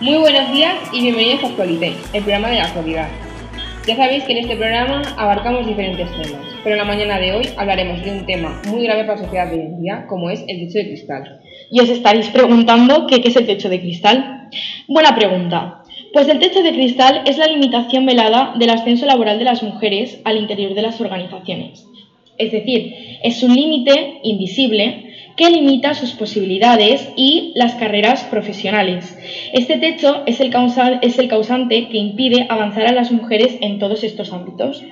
Muy buenos días y bienvenidos a Actualité, el programa de la actualidad. Ya sabéis que en este programa abarcamos diferentes temas, pero en la mañana de hoy hablaremos de un tema muy grave para la sociedad de hoy en día, como es el techo de cristal. Y os estaréis preguntando qué, qué es el techo de cristal. Buena pregunta. Pues el techo de cristal es la limitación velada del ascenso laboral de las mujeres al interior de las organizaciones. Es decir, es un límite invisible que limita sus posibilidades y las carreras profesionales. Este techo es el, causante que impide avanzar a las mujeres en todos estos ámbitos.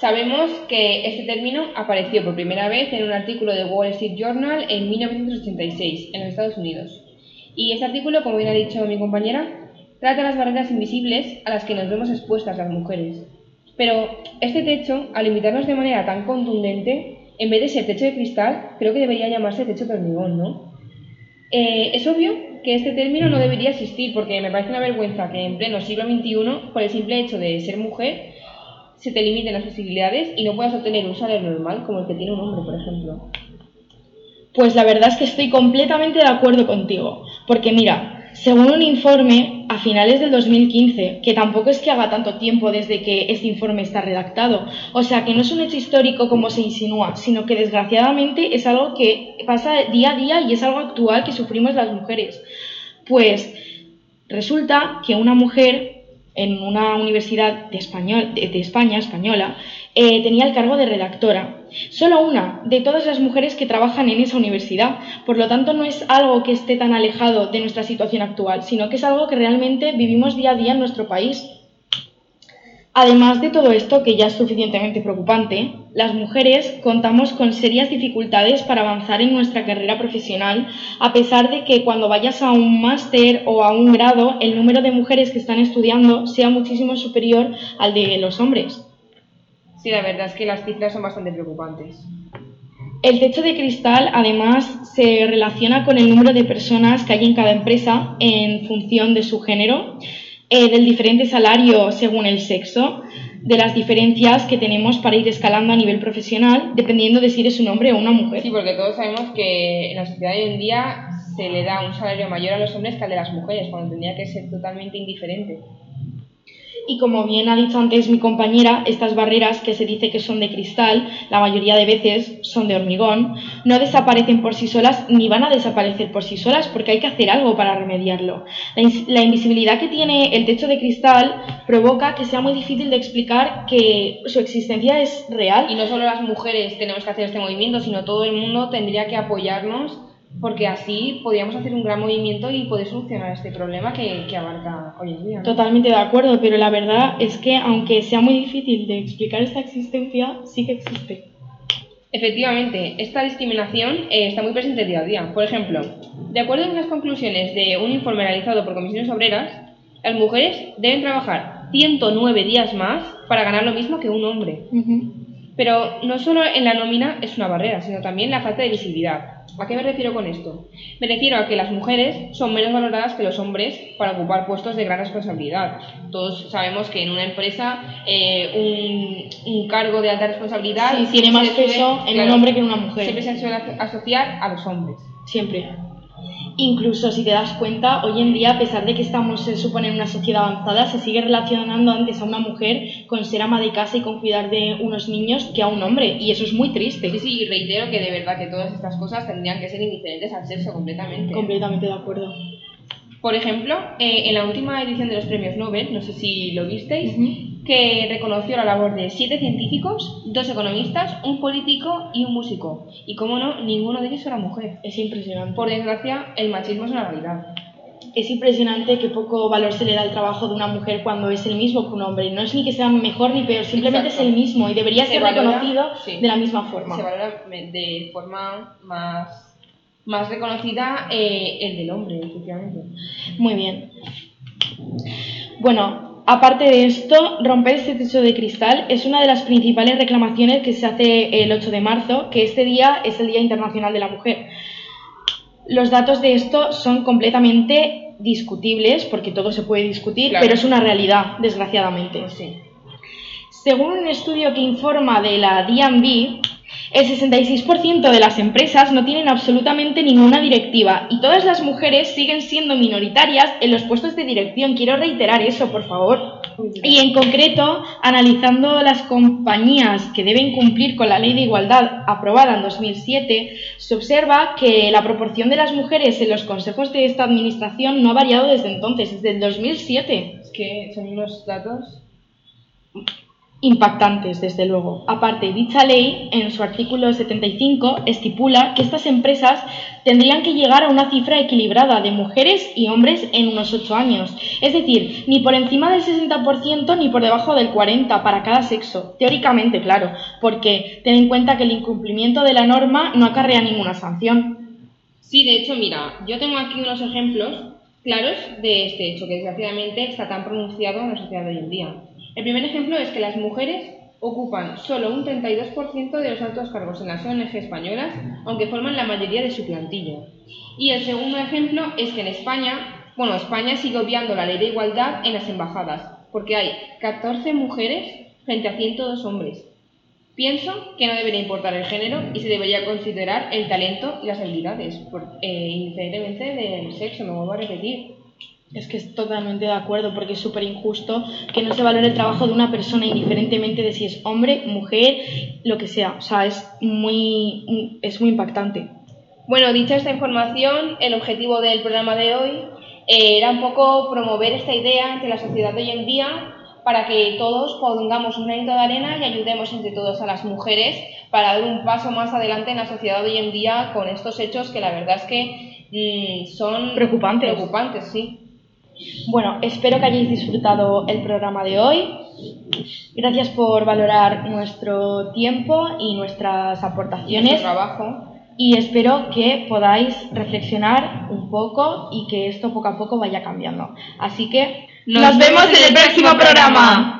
Sabemos que este término apareció por primera vez en un artículo de Wall Street Journal en 1986 en los Estados Unidos. Y este artículo, como bien ha dicho mi compañera, trata las barreras invisibles a las que nos vemos expuestas las mujeres. Pero este techo, al limitarnos de manera tan contundente, en vez de ser techo de cristal, creo que debería llamarse techo de hormigón, ¿no? Eh, es obvio que este término no debería existir porque me parece una vergüenza que en pleno siglo XXI, por el simple hecho de ser mujer, se te limiten las posibilidades y no puedas obtener un salario normal como el que tiene un hombre, por ejemplo. Pues la verdad es que estoy completamente de acuerdo contigo, porque mira, según un informe a finales del 2015, que tampoco es que haga tanto tiempo desde que este informe está redactado, o sea que no es un hecho histórico como se insinúa, sino que desgraciadamente es algo que pasa día a día y es algo actual que sufrimos las mujeres. Pues resulta que una mujer en una universidad de, España española eh, tenía el cargo de redactora Solo una de todas las mujeres que trabajan en esa universidad. Por lo tanto, no es algo que esté tan alejado de nuestra situación actual, sino que es algo que realmente vivimos día a día en nuestro país. Además de todo esto, que ya es suficientemente preocupante, las mujeres contamos con serias dificultades para avanzar en nuestra carrera profesional, a pesar de que cuando vayas a un máster o a un grado, el número de mujeres que están estudiando sea muchísimo superior al de los hombres. Sí, la verdad es que las cifras son bastante preocupantes. El techo de cristal, además, se relaciona con el número de personas que hay en cada empresa en función de su género, eh, del diferente salario según el sexo, de las diferencias que tenemos para ir escalando a nivel profesional, dependiendo de si eres un hombre o una mujer. Sí, porque todos sabemos que en la sociedad de hoy en día se le da un salario mayor a los hombres que al de las mujeres, cuando tendría que ser totalmente indiferente. Y como bien ha dicho antes mi compañera, estas barreras que se dice que son de cristal, la mayoría de veces son de hormigón, no desaparecen por sí solas ni van a desaparecer por sí solas porque hay que hacer algo para remediarlo. La, invisibilidad que tiene el techo de cristal provoca que sea muy difícil de explicar que su existencia es real. Y no solo las mujeres tenemos que hacer este movimiento, sino todo el mundo tendría que apoyarnos porque así podríamos hacer un gran movimiento y poder solucionar este problema que, que abarca hoy en día. Totalmente de acuerdo, pero la verdad es que aunque sea muy difícil de explicar esta existencia, sí que existe. Efectivamente, esta discriminación eh, está muy presente día a día. Por ejemplo, de acuerdo con las conclusiones de un informe realizado por comisiones obreras, las mujeres deben trabajar 109 días más para ganar lo mismo que un hombre. Pero no solo en la nómina es una barrera, sino también la falta de visibilidad. ¿A qué me refiero con esto? Me refiero a que las mujeres son menos valoradas que los hombres para ocupar puestos de gran responsabilidad. Todos sabemos que en una empresa eh, un, cargo de alta responsabilidad tiene más peso en un hombre que en una mujer. Siempre se suele asociar a los hombres. Siempre. Incluso si te das cuenta, hoy en día, a pesar de que estamos, se supone, en una sociedad avanzada, se sigue relacionando antes a una mujer con ser ama de casa y con cuidar de unos niños que a un hombre, y eso es muy triste. Sí, sí, y reitero que de verdad que todas estas cosas tendrían que ser indiferentes al sexo completamente. Completamente de acuerdo. Por ejemplo, eh, en la última edición de los premios Nobel, no sé si lo visteis, que reconoció la labor de siete científicos, dos economistas, un político y un músico. Y como no, ninguno de ellos era mujer. Es impresionante. Por desgracia, el machismo es una realidad. Es impresionante que poco valor se le da al trabajo de una mujer cuando es el mismo que un hombre. No es ni que sea mejor ni peor, simplemente es el mismo y debería ser reconocido de la misma forma. Se valora de forma más, más reconocida eh, el del hombre, efectivamente. Muy bien. Bueno, Aparte de esto, romper este techo de cristal es una de las principales reclamaciones que se hace el 8 de marzo, que este día es el Día Internacional de la Mujer. Los datos de esto son completamente discutibles, porque todo se puede discutir, pero es una realidad, desgraciadamente. Sí. Según un estudio que informa de la DNB, El 66% de las empresas no tienen absolutamente ninguna directiva y todas las mujeres siguen siendo minoritarias en los puestos de dirección. Quiero reiterar eso, por favor. Y en concreto, analizando las compañías que deben cumplir con la ley de igualdad aprobada en 2007, se observa que la proporción de las mujeres en los consejos de esta administración no ha variado desde entonces, desde el 2007. Es que son unos datos impactantes, desde luego. Aparte, dicha ley, en su artículo 75, estipula que estas empresas tendrían que llegar a una cifra equilibrada de mujeres y hombres en unos 8 años. Es decir, ni por encima del 60% ni por debajo del 40% para cada sexo. Teóricamente, claro, porque ten en cuenta que el incumplimiento de la norma no acarrea ninguna sanción. Sí, de hecho, mira, yo tengo aquí unos ejemplos claros de este hecho que desgraciadamente está tan pronunciado en la sociedad de hoy en día. El primer ejemplo es que las mujeres ocupan solo un 32% de los altos cargos en las ONG españolas, aunque forman la mayoría de su plantilla. Y el segundo ejemplo es que en España, bueno, España sigue obviando la ley de igualdad en las embajadas, porque hay 14 mujeres frente a 102 hombres. Pienso que no debería importar el género y se debería considerar el talento y las habilidades, eh, indiferentemente del sexo, me vuelvo a repetir. Es que es totalmente de acuerdo, porque es súper injusto que no se valore el trabajo de una persona indiferentemente de si es hombre, mujer, lo que sea. O sea, es muy, es muy impactante. Bueno, dicha esta información, el objetivo del programa de hoy eh, era un poco promover esta idea entre la sociedad de hoy en día para que todos pongamos un granito de arena y ayudemos entre todos a las mujeres para dar un paso más adelante en la sociedad de hoy en día con estos hechos que la verdad es que mm, son preocupantes. preocupantes, sí. Bueno, espero que hayáis disfrutado el programa de hoy. Gracias por valorar nuestro tiempo y nuestras aportaciones. trabajo. Y espero que podáis reflexionar un poco y que esto poco a poco vaya cambiando. Así que nos, vemos en el próximo programa.